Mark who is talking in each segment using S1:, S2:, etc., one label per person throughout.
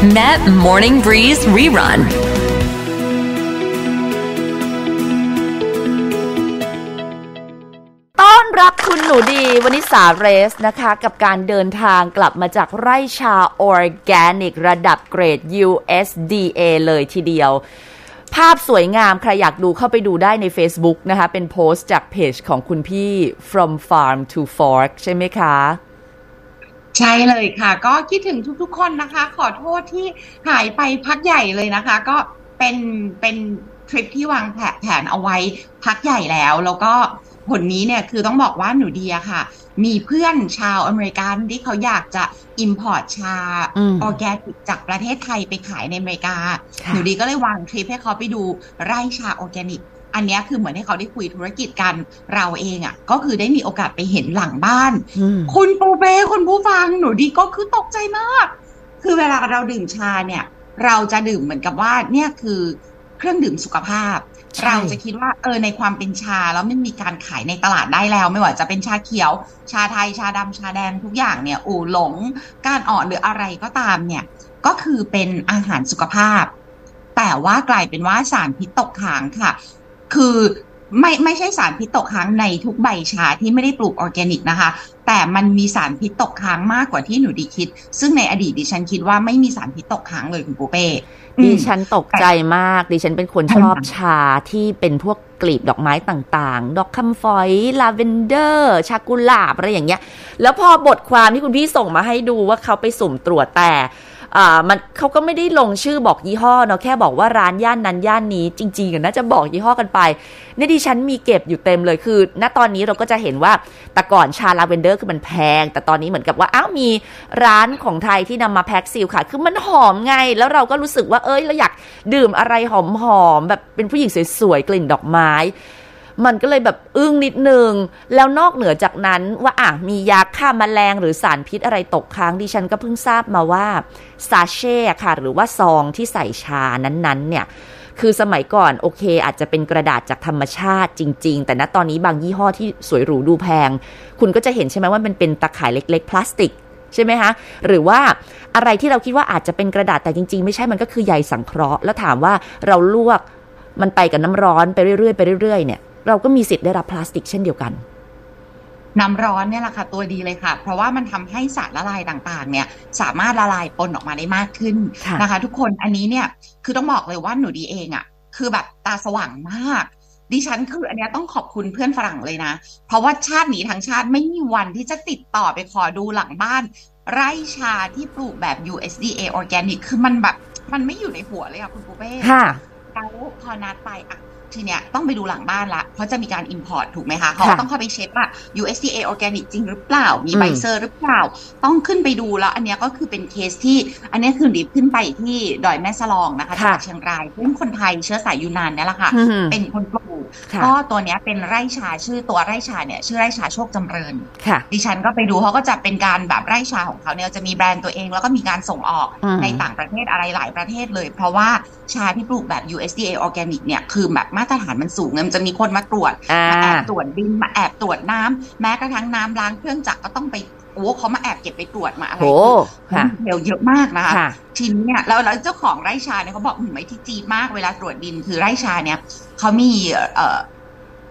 S1: Met Morning Breeze Rerun
S2: ต้อนรับคุณหนูดีวันนี้สาเรสนะคะ กับการเดินทางกลับมาจากไร่ชาออร์แกนิกระดับเกรด USDA เลยทีเดียว ภาพสวยงาม ใครอยากดูเข้าไปดูได้ใน Facebook นะคะ เป็นโพสต์จากเพจของคุณพี่ from farm to fork ใช่ไหมคะ
S3: ใช่เลยค่ะ ก็คิดถึงทุกๆ คนนะคะ ขอโทษที่หายไปพักใหญ่เลยนะคะ ก็เป็นเป็นทริปที่วางแผนเอาไว้พักใหญ่แล้ว แล้วก็ผลนี้เนี่ยคือต้องบอกว่าหนูดีอะค่ะ มีเพื่อนชาวอเมริกันที่เขาอยากจะ import ชา
S2: อืม
S3: ออร์แกนิกจากประเทศไทยไปขายในอเมริกา
S2: ค่ะ
S3: หนูดีก็เลยวางทริปให้เขาไปดูไร่ชาออร์แกนิก อันเนี้ยคือเหมือนให้เขาได้คุยธุรกิจกันเราเองอะก็คือได้มีโอกาสไปเห็นหลังบ้าน
S2: อืม
S3: คุณปูเป้คุณผู้ฟังหนูดีก็คือตกใจมาก คือเวลาเราดื่มชาเนี่ย เราจะดื่มเหมือนกับว่าเนี่ยคือเครื่องดื่มสุขภาพ
S2: ใช่
S3: เราจะคิดว่าเออในความเป็นชาแล้วมันมีการขายในตลาดได้แล้ว ไม่ว่าจะเป็นชาเขียว ชาไทยชาดำชาแดงทุกอย่างเนี่ยอู่หลงก้านอ่อนหรืออะไรก็ตามเนี่ย ก็คือเป็นอาหารสุขภาพ แต่ว่ากลายเป็นว่าสารพิษตกค้างค่ะ คือไม่ไม่ใช่สารพิษตกค้างในทุกใบชาที่ไม่ได้ปลูกออร์แกนิกนะคะ แต่มันมีสารพิษตกค้างมากกว่าที่หนูดีคิด ซึ่งในอดีตดิฉันคิดว่าไม่มีสารพิษตกค้างเลยคุณปูเป้อื
S2: ดิฉันตกใจมาก ดิฉันเป็นคนชอบชาที่เป็นพวกกลีบดอกไม้ต่างๆ ดอกคำฝอยลาเวนเดอร์ ชากุหลาบอะไรอย่างเงี้ย แล้วพอบทความที่คุณพี่ส่งมาให้ดูว่าเขาไปสุ่มตรวจแต่อ่า มันเขาก็ไม่ได้ลงชื่อบอกยี่ห้อเนาะแค่บอกว่าร้านย่านนั้นย่านนี้จริงๆอะน่าจะบอกยี่ห้อกันไปเนี่ยดิฉันมีเก็บอยู่เต็มเลยคือ ณตอนนี้เราก็จะเห็นว่าแต่ก่อนชาลาเวนเดอร์คือมันแพง แต่ตอนนี้เหมือนกับว่าอ้าวมีร้านของไทยที่นำมาแพ็คซีลค่ะ คือมันหอมไง แล้วเราก็รู้สึกว่าเอ้ยเราอยากดื่มอะไรหอมๆแบบเป็นผู้หญิงสวยๆกลิ่นดอกไม้ มันก็เลยแบบอึ้งนิดนึง แล้วนอกเหนือจากนั้นว่าอะมียาฆ่าแมลงหรือสารพิษอะไรตกค้างดิฉันก็เพิ่งทราบมาว่าซาเช่ค่ะ หรือว่าซองที่ใส่ชานั้นๆ เนี่ย คือสมัยก่อนโอเค อาจจะเป็นกระดาษจากธรรมชาติจริง ๆ แต่ณตอนนี้บางยี่ห้อที่สวยหรูดูแพง คุณก็จะเห็นใช่ไหมว่ามันเป็นตะข่ายเล็ก ๆ พลาสติกใช่ไหมคะ หรือว่าอะไรที่เราคิดว่าอาจจะเป็นกระดาษแต่จริง ๆ ไม่ใช่มันก็คือใยสังเคราะห์ แล้วถามว่าเราลวกมันไปกับน้ำร้อนไปเรื่อยๆไปเรื่อยๆเนี่ย เราก็มีสิทธิ์ได้รับพลาสติกเช่นเดียวกัน
S3: น้ำร้อนเนี่ยแหละค่ะ ตัวดีเลยค่ะ เพราะว่ามันทำให้สารละลายต่างๆ เนี่ย สามารถละลายปนออกมาได้มากขึ้น
S2: ค่ะ
S3: นะคะ ทุกคนอันนี้เนี่ยคือต้องบอกเลยว่าหนูดีเองอะ่ะ คือแบบตาสว่างมากดิฉันคืออันเนี้ยต้องขอบคุณเพื่อนฝรั่งเลยนะ เพราะว่าชาตินี้ทั้งชาติไม่มีวันที่จะติดต่อไปขอดูหลังบ้าน ไร่ชาที่ปลูกแบบ USDA organic คือมันแบบ มันไม่อยู่ในหัวเลยค่ะคุณปูเป้
S2: ค่ะ
S3: แล้วพอนัดไปอะ ทีเนี้ยต้องไปดูหลังบ้านละ เพราะจะมีการ import ถูกไหมคะเขาต้องเข้าไปเช็คว่า USDA organic จริงหรือเปล่า มี
S2: อืม
S3: ใบเซอร์หรือเปล่า ต้องขึ้นไปดูแล้ว อันเนี้ยก็คือเป็นเคสที่ อันเนี้ยคือดิบขึ้นไปที่ดอยแม่สลองนะคะจังหวัดเชียงรายซึ่งคนไทยเชื้อสายยูนานเนี่ยแหละค่ะ
S2: อืม
S3: เป็นคนปลูก
S2: ค่ะ
S3: ก็ตัวเนี้ยเป็นไร่ชาชื่อตัวไร่ชาเนี่ยชื่อไร่ชาโชคจำเริญ
S2: ค่ะ
S3: ดิฉันก็ไปดูเขาก็จะเป็นการแบบไร่ชาของเขาเนี่ยจะมีแบรนด์ตัวเองแล้วก็มีการส่งออก
S2: อืม
S3: ในต่างประเทศอะไรหลายประเทศเลย เพราะว่าชาที่ปลูกแบบ USDA organic เนี่ยคือแบบมาตรฐานมันสูงไงมันจะมีคนมาตรวจ
S2: อ่า
S3: มาแอบตรวจดินมาแอบตรวจน้ำแม้กระทั่งน้ำล้างเครื่องจักรก็ต้องไปโอ้เขามาแอบเก็บไปตรวจมาอะไร
S2: โห
S3: คือ
S2: ค่ะ
S3: เดียวเยอะมากนะคะ
S2: ค่ะ
S3: ทีนี้เนี่ยแล้วแล้วเจ้าของไร่ชาเนี่ยเขาบอกอืมไม่ที่จี๊ดมากเวลาตรวจดินคือไร่ชาเนี่ยเขามีเอ่อ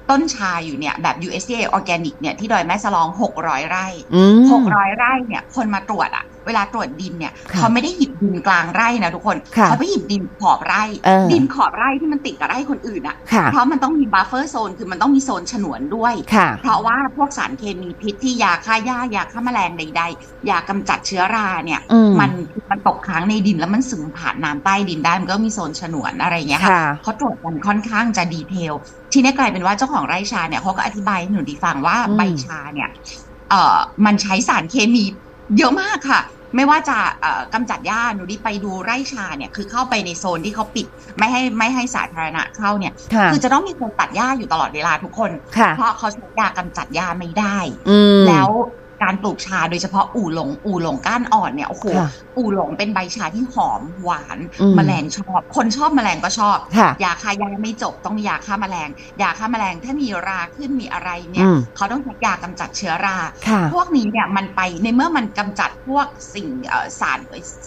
S3: ต้นชาอยู่เนี่ยแบบ USDA organic เนี่ยที่ดอยแม่สลอง600ไร่
S2: อืม
S3: หกร้อยไร่เนี่ยคนมาตรวจอะ เวลาตรวจดินเนี่ย
S2: ค่ะ
S3: เขาไม่ได้หยิบดินกลางไร่นะทุกคน
S2: ค่ะ
S3: เขาไปหยิบดินขอบไร่
S2: เออ
S3: ดินขอบไร่ที่มันติดกับไร่คนอื่นอะ
S2: ค่ะ
S3: เพราะมันต้องมี buffer zone คือมันต้องมีโซนฉนวนด้วย
S2: ค่ะ
S3: เพราะว่าพวกสารเคมีพิษที่ยาฆ่าหญ้ายาฆ่าแมลงใดๆยากำจัดเชื้อราเนี่ย
S2: อืม
S3: มันมันตกค้างในดินแล้วมันซึมผ่านน้ำใต้ดินได้มันก็มีโซนฉนวนอะไรอย่างเงี้ยค่ะ
S2: ค่ะ
S3: เขาตรวจกันค่อนข้างจะดีเทลทีนี้กลายเป็นว่าเจ้าของไร่ชาเนี่ยเขาก็อธิบายให้หนูดีฟังว่า
S2: อืม
S3: ใบชาเนี่ยเอ่อมันใช้สารเคมีเยอะมากค่ะ ไม่ว่าจะเอ่อกำจัดหญ้าหนูดีไปดูไร่ชาเนี่ยคือเข้าไปในโซนที่เขาปิด ไม่ให้ไม่ให้สาธารณะเข้าเนี่ย
S2: ค่ะ
S3: คือจะต้องมีคนตัดหญ้าอยู่ตลอดเวลาทุกคน
S2: ค่ะ
S3: เพราะเขาใช้ยากำจัดหญ้าไม่ได้
S2: อืม
S3: แล้ว การปลูกชาโดยเฉพาะอู่หลง อู่หลงก้านอ่อนเนี่ยโอ้โห
S2: ค่ะ
S3: อู่หลงเป็นใบชาที่หอมหวาน
S2: อืม
S3: แมลงชอบ คนชอบแมลงก็ชอบ
S2: ค่ะ
S3: ยาฆ่ายาไม่จบต้องมียาฆ่าแมลงยาฆ่าแมลงถ้ามีราขึ้นมีอะไรเนี่ย
S2: อืม
S3: เขาต้องใช้ยากำจัดเชื้อรา
S2: ค่ะ
S3: พวกนี้เนี่ยมันไปในเมื่อมันกำจัดพวกสิ่งเอ่อสาร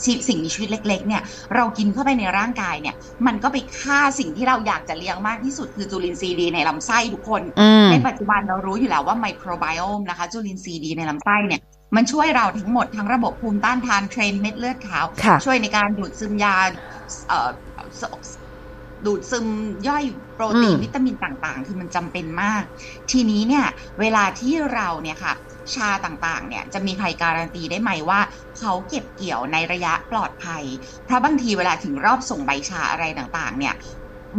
S3: สิ่งสิ่งมีชีวิตเล็ก ๆ เนี่ยเรากินเข้าไปในร่างกายเนี่ย มันก็ไปฆ่าสิ่งที่เราอยากจะเลี้ยงมากที่สุดคือจุลินทรีย์ดีในลำไส้ทุกคน
S2: อืม
S3: ในปัจจุบันเรารู้อยู่แล้วว่าไมโครไบโอมนะคะจุลินทรีย์ดีในลำไส้เนี่ยมันช่วยเราทั้งหมดทั้งระบบภูมิต้านทานเทรนเม็ดเลือดขาว
S2: ค่ะ
S3: ช่วยในการดูดซึมยาเอ่อสดูดซึมย่อยโปรตีน
S2: อืม
S3: วิตามินต่างๆ คือมันจำเป็นมาก ทีนี้เนี่ย เวลาที่เราเนี่ยค่ะ ชาต่างๆ เนี่ยจะมีใครการันตีได้ไหมว่า เขาเก็บเกี่ยวในระยะปลอดภัย เพราะบางทีเวลาถึงรอบส่งใบชาอะไรต่างๆ เนี่ย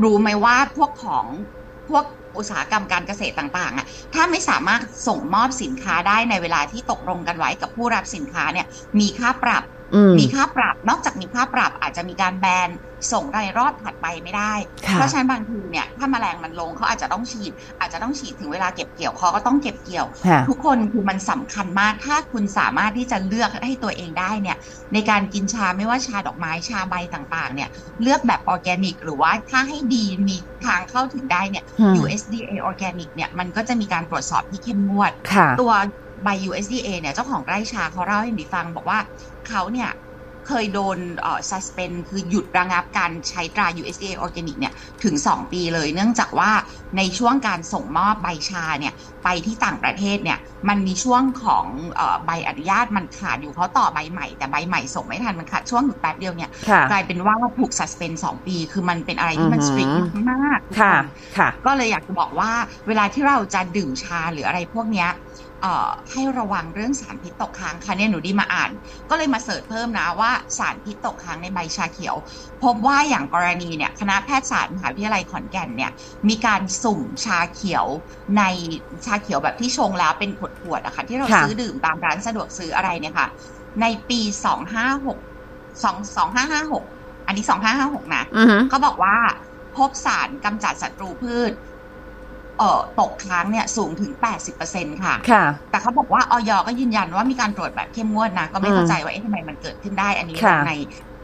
S3: รู้ไหมว่าพวกของ พวกอุตสาหกรรมการเกษตรต่างๆอะถ้าไม่สามารถส่งมอบสินค้าได้ในเวลาที่ตกลงกันไว้กับผู้รับสินค้าเนี่ย มีค่าปรับ
S2: อืม
S3: มีค่าปรับ นอกจากมีค่าปรับอาจจะมีการแบน ส่งในรอบถัดไปไม่ได้
S2: ค่ะ
S3: เพราะฉะนั้นบางทีเนี่ยถ้าแมลงมันลงเขาอาจจะต้องฉีด อาจจะต้องฉีดถึงเวลาเก็บเกี่ยวเขาก็ต้องเก็บเกี่ยว
S2: ค่ะ
S3: ทุกคนคือมันสำคัญมากถ้าคุณสามารถที่จะเลือกให้ตัวเองได้เนี่ยในการกินชาไม่ว่าชาดอกไม้ชาใบต่างๆเนี่ยเลือกแบบออร์แกนิก หรือว่าถ้าให้ดีมีทางเข้าถึงได้เนี่ย
S2: อืม
S3: USDA ออร์แกนิกเนี่ยมันก็จะมีการตรวจสอบที่เข้มงวด
S2: ค่ะ
S3: ตัวใบ USDA เนี่ยเจ้าของไร่ชาเขาเล่าให้ดิฟังบอกว่าเขาเนี่ย เคยโดนเอ่อ suspend คือหยุดระงับการใช้ตรา USDA Organic เนี่ยถึง 2 ปีเลย เนื่องจากว่าในช่วงการส่งมอบใบชาเนี่ยไปที่ต่างประเทศเนี่ยมันมีช่วงของเออใบอนุญาตมันขาดอยู่เขาต่อใบใหม่ แต่ใบใหม่ส่งไม่ทันมันขาดช่วงอยู่แป๊บเดียวเนี่ย
S2: ค่ะ
S3: กลายเป็นว่าถูก suspend 2 ปี คือมันเป็นอะไรที่มัน
S2: อือหือ
S3: strict มากๆ
S2: ค่ะ ค่ะ
S3: ก็เลยอยากจะบอกว่าเวลาที่เราจะดื่มชาหรืออะไรพวกเนี้ยเอ่อ ให้ระวังเรื่องสารพิษตกค้างค่ะเนี่ยหนูดีมาอ่าน ก็เลยมาเสิร์ชเพิ่มนะว่าสารพิษตกค้างในใบชาเขียว พบว่าอย่างกรณีเนี่ยคณะแพทยศาสตร์มหาวิทยาลัยขอนแก่นเนี่ยมีการสุ่มชาเขียวในชาเขียวแบบที่ชงแล้วเป็นขวดๆอะค่ะที่เรา
S2: ค่ะ
S3: ซื้อดื่มตามร้านสะดวกซื้ออะไรเนี่ยค่ะ ในปีสองห้าหกสองสองห้าห้าหกอันนี้สองห้าห้าหกนะ
S2: อือหือ
S3: เขาบอกว่าพบสารกำจัดศัตรูพืช เอ่อตกค้างเนี่ยสูงถึง 80%ค่ะ
S2: ค่ะ
S3: แต่เขาบอกว่าออยก็ยืนยันว่ามีการตรวจแบบเข้มงวดนะ ก็ไม่
S2: อืม
S3: เข้าใจว่าเอ๊ะทำไมมันเกิดขึ้นได้อันนี้
S2: ค่ะ
S3: ใน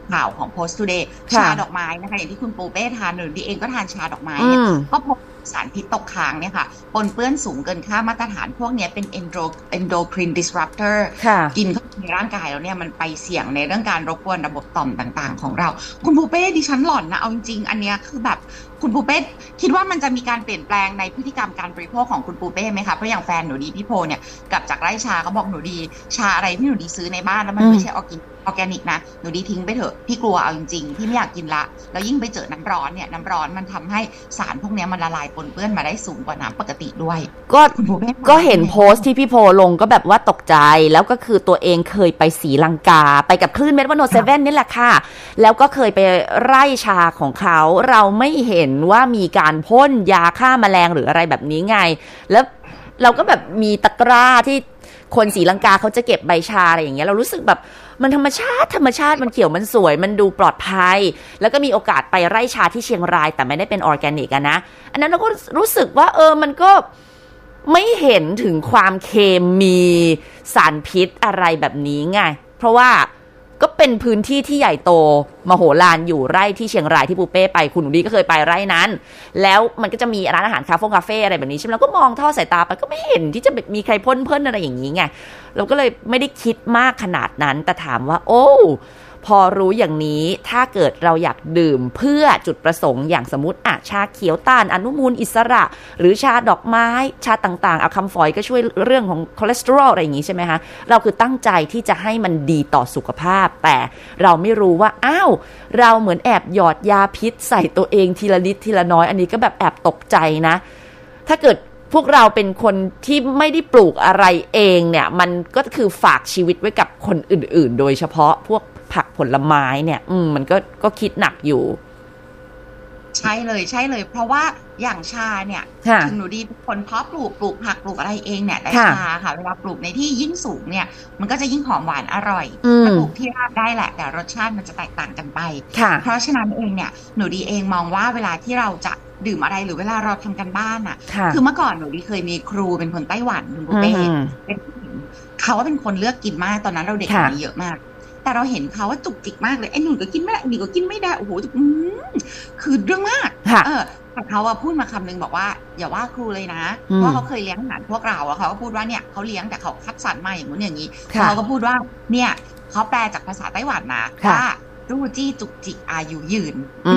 S3: ข่าวของ Post Today
S2: ค่ะ
S3: ชาดอกไม้นะคะ อย่างที่คุณปูเป้ทานหรือดีเองก็ทานชาดอกไม้
S2: อื
S3: เนี่ย
S2: ม
S3: ก็พบสารพิษตกค้างเนี่ยค่ะปนเปื้อนสูงเกินค่ามาตรฐานพวกเนี้ยเป็น endo endocrine disruptor
S2: ค่ะ
S3: กินเข้าไปในร่างกายแล้วเนี่ยมันไปเสี่ยงในเรื่องการรบกวนระบบต่อมต่างๆ ของเรา คุณปูเป้ดิฉันหลอนนะเอาจริงๆอันเนี้ยคือแบบคุณปูเป้คิดว่ามันจะมีการเปลี่ยนแปลงในพฤติกรรมการบริโภคของคุณปูเป้ไหมคะเพราะอย่างแฟนหนูดีพี่โพเนี่ยกลับจากไร่ชาเขาบอกหนูดีชาอะไรที่หนูดีซื้อในบ้านแล้วมัน
S2: อืม
S3: ไม่ใช่ออร์แกนิกออร์แกนิกนะหนูดีทิ้งไปเถอะพี่กลัวเอาจริงๆพี่ไม่อยากกินละแล้วยิ่งไปเจอน้ำร้อนเนี่ยน้ำร้อนมันทำให้สารพวกเนี้ยมันละลายปนเปื้อนมาได้สูงกว่าน้ำปกติด้วย
S2: ก็
S3: คุณปูเป้
S2: ก็เห็นโพสต์ที่พี่โพลงก็แบบว่าตกใจแล้วก็คือตัวเองเคยไปศรีลังกา ไปกับคลื่น Met One O Seven นี่แหละค่ะ แล้วก็เคยไปไร่ชาของเขาเราไม่เห็นว่ามีการพ่นยาฆ่าแมลงหรืออะไรแบบนี้ไง แล้วเราก็แบบมีตะกร้าที่คนศรีลังกาเขาจะเก็บใบชาอะไรอย่างเงี้ยเรารู้สึกแบบ มันธรรมชาติธรรมชาติมันเขียวมันสวย มันดูปลอดภัย แล้วก็มีโอกาสไปไร่ชาที่เชียงราย แต่ไม่ได้เป็นออร์แกนิกอะนะ อันนั้นเราก็รู้สึกว่า เออมันก็ไม่เห็นถึงความเคมีสารพิษอะไรแบบนี้ไง เพราะว่า ก็เป็นพื้นที่ที่ใหญ่โตมโหฬารอยู่ไร่ที่เชียงรายที่ปูเป้ไปคุณหนูดีก็เคยไปไร่นั้น แล้วมันก็จะมีร้านอาหารคาเฟ่คาเฟ่อะไรแบบนี้ใช่ไหมเราก็มองท่อสายตาไปก็ไม่เห็นที่จะมีใครพ่นเพิ่นอะไรอย่างนี้ไงเราก็เลยไม่ได้คิดมากขนาดนั้นแต่ถามว่า โอ้ พอรู้อย่างนี้ถ้าเกิดเราอยากดื่มเพื่อจุดประสงค์อย่างสมมติอะชาเขียวต้านอนุมูลอิสระ หรือชาดอกไม้ชาต่างๆ เอาคำฝอยก็ช่วยเรื่องของคอเลสเตอรอลอะไรอย่างนี้ใช่ไหมคะเราคือตั้งใจที่จะให้มันดีต่อสุขภาพ แต่เราไม่รู้ว่าอ้าวเราเหมือนแอบหยอดยาพิษใส่ตัวเองทีละนิดทีละน้อย อันนี้ก็แบบแอบตกใจนะ ถ้าเกิดพวกเราเป็นคนที่ไม่ได้ปลูกอะไรเองเนี่ย มันก็คือฝากชีวิตไว้กับคนอื่น ๆ โดยเฉพาะพวก ผักผลไม้เนี่ย อืมมันก็ก็คิดหนักอยู่
S3: ใช่เลยใช่เลย เพราะว่าอย่างชาเนี่ย
S2: ค่ะ
S3: ถึงหนูดีเป็นคนเพาะปลูกปลูกผักปลูกอะไรเองเนี่ยแต่
S2: ค่ะ
S3: ชาค่ะเวลาปลูกในที่ยิ่งสูงเนี่ย มันก็จะยิ่งหอมหวานอร่อย
S2: อืม
S3: ถ้าปลูกที่ราบได้แหละ แต่รสชาติมันจะแตกต่างกันไป
S2: ค่ะ
S3: เพราะฉะนั้นเองเนี่ยหนูดีเองมองว่าเวลาที่เราจะดื่มอะไรหรือเวลาเราทำกันบ้านอะ
S2: ค่ะ
S3: คือเมื่อก่อนหนูดีเคยมีครูเป็นคนไต้หวันคุณปู
S2: อื
S3: เป้
S2: ม
S3: เป็นผู้หญิงเขาว่าเป็นคนเลือกกินมากตอนนั้นเราเด็กกว่านี้เยอะมาก แต่เราเห็นเขาว่าจุกจิกมากเลยไอ้หนุ่นก็กินไม่ได้นี่ก็กินไม่ได้โอ้โหอืมคือเรื่องมาก
S2: ค่ะ
S3: เออแต่เขาอะพูดมาคำนึงบอกว่า อย่าว่าครูเลยนะ
S2: อืม
S3: เพราะเขาเคยเลี้ยงอาหารพวกเราอะเขาก็พูดว่าเนี่ยเขาเลี้ยงแต่เขาคัดสรรมาอย่างนู้นอย่างนี้
S2: ค่ะ
S3: เขาก็พูดว่าเนี่ยเขาแปลจากภาษาไต้หวันนะ
S2: ค่ะ
S3: ว่าจู้จี้จุกจิกอายุยืน
S2: อื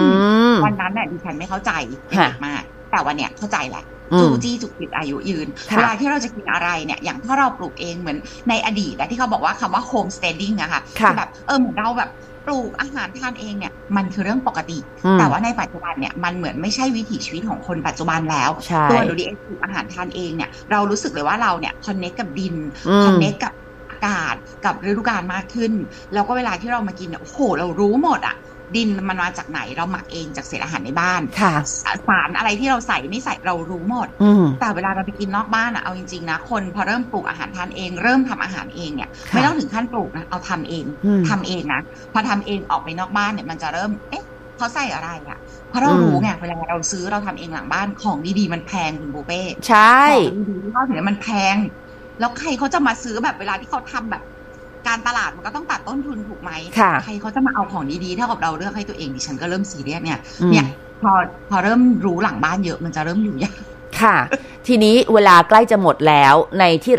S2: ม
S3: วันนั้นน่ะดิฉันไม่เข้าใจเป็น
S2: ค่ะ
S3: เด็กมาก แต่วันเนี้ยเข้าใจแหละ
S2: อื
S3: จู
S2: ม
S3: จี้จุกจิกอายุยืน
S2: ค่ะ
S3: เวลาที่เราจะกินอะไรเนี่ยอย่างถ้าเราปลูกเองเหมือนในอดีตอะที่เขาบอกว่าคำว่า homesteading อะค่ะ
S2: ค่ะ
S3: แบบเออเหมือนเราแบบปลูกอาหารทานเองเนี่ยมันคือเรื่องปกติ
S2: อืม
S3: แต่ว่าในปัจจุบันเนี่ยมันเหมือนไม่ใช่วิถีชีวิตของคนปัจจุบันแล้ว
S2: ใช่
S3: ตัวหนูดีเองปลูกอาหารทานเองเนี่ยเรารู้สึกเลยว่าเราเนี่ยคอนเนคกับดิน
S2: อืม
S3: คอนเนคกับอากาศกับฤดูกาลมากขึ้น แล้วก็เวลาที่เรามากินเนี่ยโอ้โหเรารู้หมดอะ ดินมันมาจากไหนเราหมักเองจากเศษอาหารในบ้าน
S2: ค่ะ
S3: สารอะไรที่เราใส่ไม่ใส่เรารู้หมด
S2: อืม
S3: แต่เวลาเราไปกินนอกบ้านอะเอาจริงๆนะคนพอเริ่มปลูกอาหารทานเอง เริ่มทำอาหารเองเนี่ย
S2: ค่ะ
S3: ไม่ต้องถึงขั้นปลูกนะเอาทำเอง
S2: อืม
S3: ทำเองนะพอทำเองออกไปนอกบ้านเนี่ยมันจะเริ่มเอ๊ะเขาใส่อะไรอะเพราะเรา
S2: อืม
S3: รู้ไงเวลาเราซื้อเราทำเองหลังบ้านของดีๆมันแพงคุณบูเป้
S2: ใช่
S3: ของดีๆที่เขาถึงมันแพง แล้วใครเขาจะมาซื้อแบบเวลาที่เขาทำแบบ การตลาดมันก็ต้องตัดต้นทุนถูกไหม
S2: ค่ะ
S3: ใครเขาจะมาเอาของดีๆเท่ากับเราเลือกให้ตัวเองดิฉันก็เริ่มซีเรียสเนี่ย
S2: อืม
S3: เนี่ยพอพอเริ่มรู้หลังบ้านเยอะมันจะเริ่มอยู่ยาก
S2: ค่ะ ทีนี้เวลาใกล้จะหมดแล้วในที่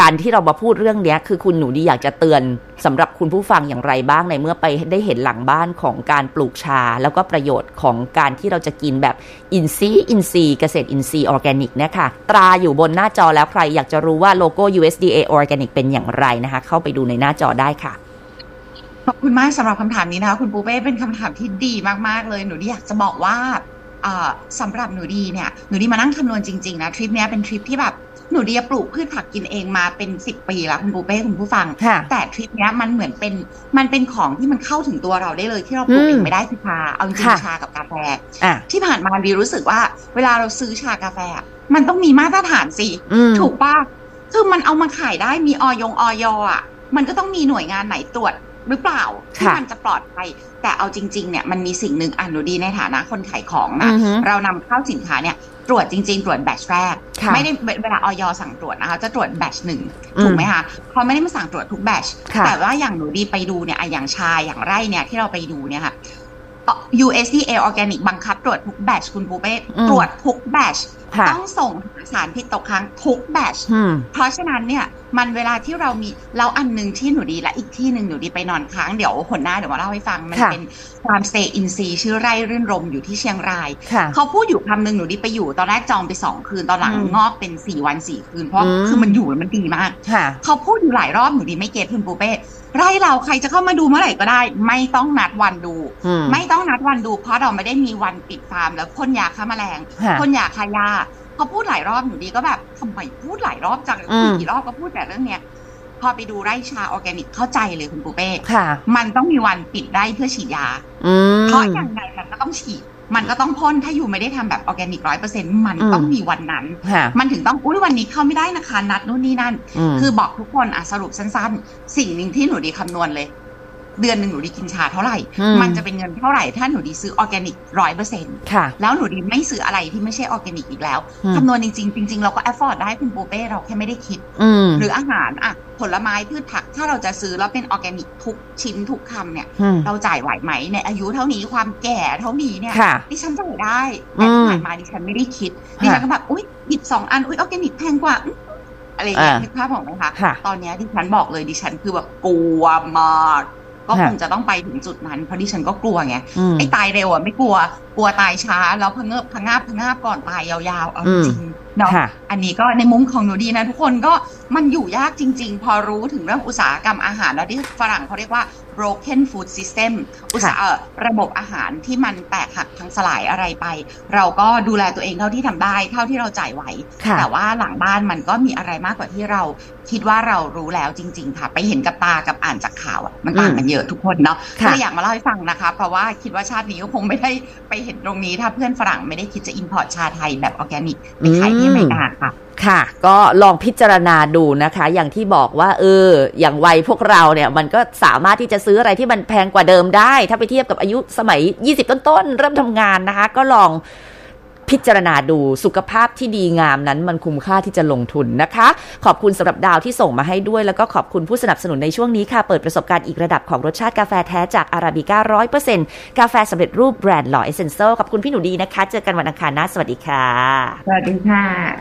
S2: การที่เรามาพูดเรื่องเนี้ยคือคุณหนูดีอยากจะเตือนสำหรับคุณผู้ฟังอย่างไรบ้างในเมื่อไปได้เห็นหลังบ้านของการปลูกชา แล้วก็ประโยชน์ของการที่เราจะกินแบบอินทรีย์อินทรีย์เกษตรอินทรีย์ออร์แกนิกเนี่ยค่ะตราอยู่บนหน้าจอแล้วใครอยากจะรู้ว่าโลโก้ USDA Organic เป็นอย่างไรนะคะ เข้าไปดูในหน้าจอได้ค่ะ
S3: ขอบคุณมากสำหรับคำถามนี้นะคะ คุณปูเป้เป็นคำถามที่ดีมากๆเลยหนูดีอยากจะบอกว่า สำหรับหนูดีเนี่ยหนูดีมานั่งคำนวณจริงๆนะทริปเนี้ยเป็นทริปที่แบบหนูดีปลูกพืชผักกินเองมาเป็นสิบปีแล้วคุณปูเป้คุณผู้ฟัง
S2: ค่ะ
S3: แต่ทริปเนี้ยมันเหมือนเป็นมันเป็นของที่มันเข้าถึงตัวเราได้เลยที่เราปลูก
S2: อืม
S3: เองไม่ได้คือชาเอาจริง
S2: ค่ะ
S3: ๆชากับกาแฟ
S2: อะ
S3: ที่ผ่านมาดีรู้สึกว่า เวลาเราซื้อชากาแฟ มันต้องมีมาตรฐานสิ
S2: อืม
S3: ถูกป่ะคือมันเอามาขายได้มีออยงออยอะมันก็ต้องมีหน่วยงานไหนตรวจ หรือเปล่าที่
S2: ค่ะ
S3: มันจะปลอดภัยแต่เอาจริงๆเนี่ยมันมีสิ่งหนึ่งอะหนูดีในฐานะคนขายของนะ
S2: อือฮึ
S3: เรานำเข้าสินค้าเนี่ยตรวจจริง ๆ ตรวจแบตชแรก
S2: ค่ะ
S3: ไม่ได้เวลาออยสั่งตรวจนะคะ จะตรวจแบตชหนึ่ง
S2: อืม
S3: ถูกไหมคะเขาไม่ได้มาสั่งตรวจทุกแบตช
S2: ค่ะ
S3: แต่ว่าอย่างหนูดีไปดูเนี่ยอะอย่างชาอย่างไร่เนี่ยที่เราไปดูเนี่ยค่ะ USDA Organic บังคับตรวจทุกแบตชคุณปูเป้
S2: อืม
S3: ตรวจทุกแบตช
S2: ค่ะ
S3: ต้องส่งสารพิษตกค้างทุก batch
S2: อืม
S3: เพราะฉะนั้นเนี่ยมันเวลาที่เรามีเราอันหนึ่งที่หนูดีและอีกที่หนึ่งหนูดีไปนอนค้างเดี๋ยวหนหน้าเดี๋ยวมาเล่าให้ฟัง มัน
S2: ค่ะ
S3: เป็น farm stay อินทรีย์ชื่อไร่รื่นรมย์อยู่ที่เชียงราย
S2: ค่ะ
S3: เขาพูดอยู่คำหนึ่งหนูดีไปอยู่ตอนแรกจองไปสองคืนตอนหลัง
S2: อืม
S3: งอกเป็นสี่วันสี่คืนเพราะ
S2: อืม
S3: คือมันอยู่แล้วมันดีมาก
S2: ค่ะ
S3: เขาพูดอยู่หลายรอบหนูดีไม่ get คุณปูเป้ไร่เราใครจะเข้ามาดูเมื่อไหร่ก็ได้ ไม่ต้องนัดวันดู
S2: อืม
S3: ไม่ต้องนัดวันดู เพราะเราไม่ได้มีวันปิดฟาร์มแล้วพ่นยาฆ่าแมลง
S2: ค่ะ
S3: พ่นยาฆ่าหญ้า เขาพูดหลายรอบหนูดีก็แบบทำไมพูดหลายรอบจัง
S2: อืม
S3: พูดกี่รอบก็พูดแต่เรื่องเนี้ยพอไปดูไร่ชาออร์แกนิกเข้าใจเลยคุณปูเป้
S2: ค่ะ
S3: มันต้องมีวันปิดไร่เพื่อฉีดยา
S2: อืม
S3: เพราะอย่างไรมันก็ต้องฉีด มันก็ต้องพ่นถ้าอยู่ไม่ได้ทำแบบออร์แกนิกร้อยเปอร์เซ็นต์มัน
S2: อืม
S3: ต้องมีวันนั้น
S2: ค่ะ
S3: มันถึงต้องอุ้ยวันนี้เข้าไม่ได้นะคะนัดนู่นนี่นั่น
S2: ม
S3: คือบอกทุกคนอะสรุปสั้นๆ สิ่งหนึ่งที่หนูดีคำนวณเลย เดือนหนึ่งหนูดีกินชาเท่าไหร่
S2: อืม
S3: มันจะเป็นเงินเท่าไหร่ ถ้าหนูดีซื้อออร์แกนิกร้อยเปอร์เซ็นต์
S2: ค่ะ
S3: แล้วหนูดีไม่ซื้ออะไรที่ไม่ใช่ออร์แกนิกอีกแล้ว
S2: อืม
S3: คำนวณจริงๆจริงๆเราก็ afford ได้คุณปูเป้เราแค่ไม่ได้คิด
S2: อืม
S3: หรืออาหารอะผลไม้พืชผักถ้าเราจะซื้อแล้วเป็นออร์แกนิกทุกชิ้นทุกคำเนี่ย
S2: อืม
S3: เราจ่ายไหวไหมในอายุเท่านี้ความแก่เท่านี้เนี่ย
S2: ค่ะ
S3: ดิฉันจ่ายได้แต่ที่
S2: อืม
S3: ผ่านมาดิฉันไม่ได้คิดดิฉันก็แบบอุ้ยหยิบสองอันอุ้ยออร์แกนิกแพงกว่าอื้ออะไรอย่างเงี้ย
S2: อ่านึ
S3: นึกภาพออกไหมคะ
S2: ค่ะ
S3: ตอนเนี้ยดิฉันบอกเลยดิฉันคือแบบกลัวมาก ก็
S2: ค่ะ
S3: คงจะต้องไปถึงจุดนั้นเพราะดิฉันก็กลัวไง
S2: อืม
S3: ไอ้ตายเร็วอะไม่กลัวกลัวตายช้าแล้วพะเงิบพะงาบพะงาบก่อนตายยาวๆเอา
S2: อื
S3: จ
S2: ม
S3: ริงเนาะ
S2: ค่ะ
S3: อันนี้ก็ในมุมของหนูดีนะทุกคนก็ มันอยู่ยากจริง ๆ พอรู้ถึงเรื่องอุตสาหกรรมอาหารแล้วที่ฝรั่งเขาเรียกว่า broken food system อุตสาหเอ่อระบบอาหารที่มันแตกหักพังสลายอะไรไป เราก็ดูแลตัวเองเท่าที่ทำได้ เท่าที่เราจ่ายไหว
S2: ค่ะ
S3: แต่ว่าหลังบ้านมันก็มีอะไรมากกว่าที่เราคิดว่าเรารู้แล้วจริง ๆ ค่ะ ไปเห็นกับตากับอ่านจากข่าวอะมันต่างกันเยอะทุกคนเนาะ
S2: ค่ะ
S3: ก็เลยอยากมาเล่าให้ฟังนะคะ เพราะว่าคิดว่าชาตินี้ก็คงไม่ได้ไปเห็นตรงนี้ ถ้าเพื่อนฝรั่งไม่ได้คิดจะ import ชาไทยแบบออร์แกนิกไปขายที่อเมริกาค่ะ
S2: ค่ะ ก็ลองพิจารณาดูนะคะ อย่างที่บอกว่า เออ อย่างวัยพวกเราเนี่ย มันก็สามารถที่จะซื้ออะไรที่มันแพงกว่าเดิมได้ ถ้าไปเทียบกับอายุสมัย 20 ต้นๆ เริ่มทำงานนะคะ ก็ลองพิจารณาดูสุขภาพที่ดีงามนั้นมันคุ้มค่าที่จะลงทุนนะคะ ขอบคุณสำหรับดาวที่ส่งมาให้ด้วย แล้วก็ขอบคุณผู้สนับสนุนในช่วงนี้ค่ะ เปิดประสบการณ์อีกระดับของรสชาติกาแฟแท้จากอาราบิก้าร้อยเปอร์เซ็นต์กาแฟสำเร็จรูปแบรนด์หล่อเอเซนเซลขอบคุณพี่หนูดีนะคะ เจอกันวันอังคารหน้าสวัสดีค่ะ
S3: สวัสดีค่ะ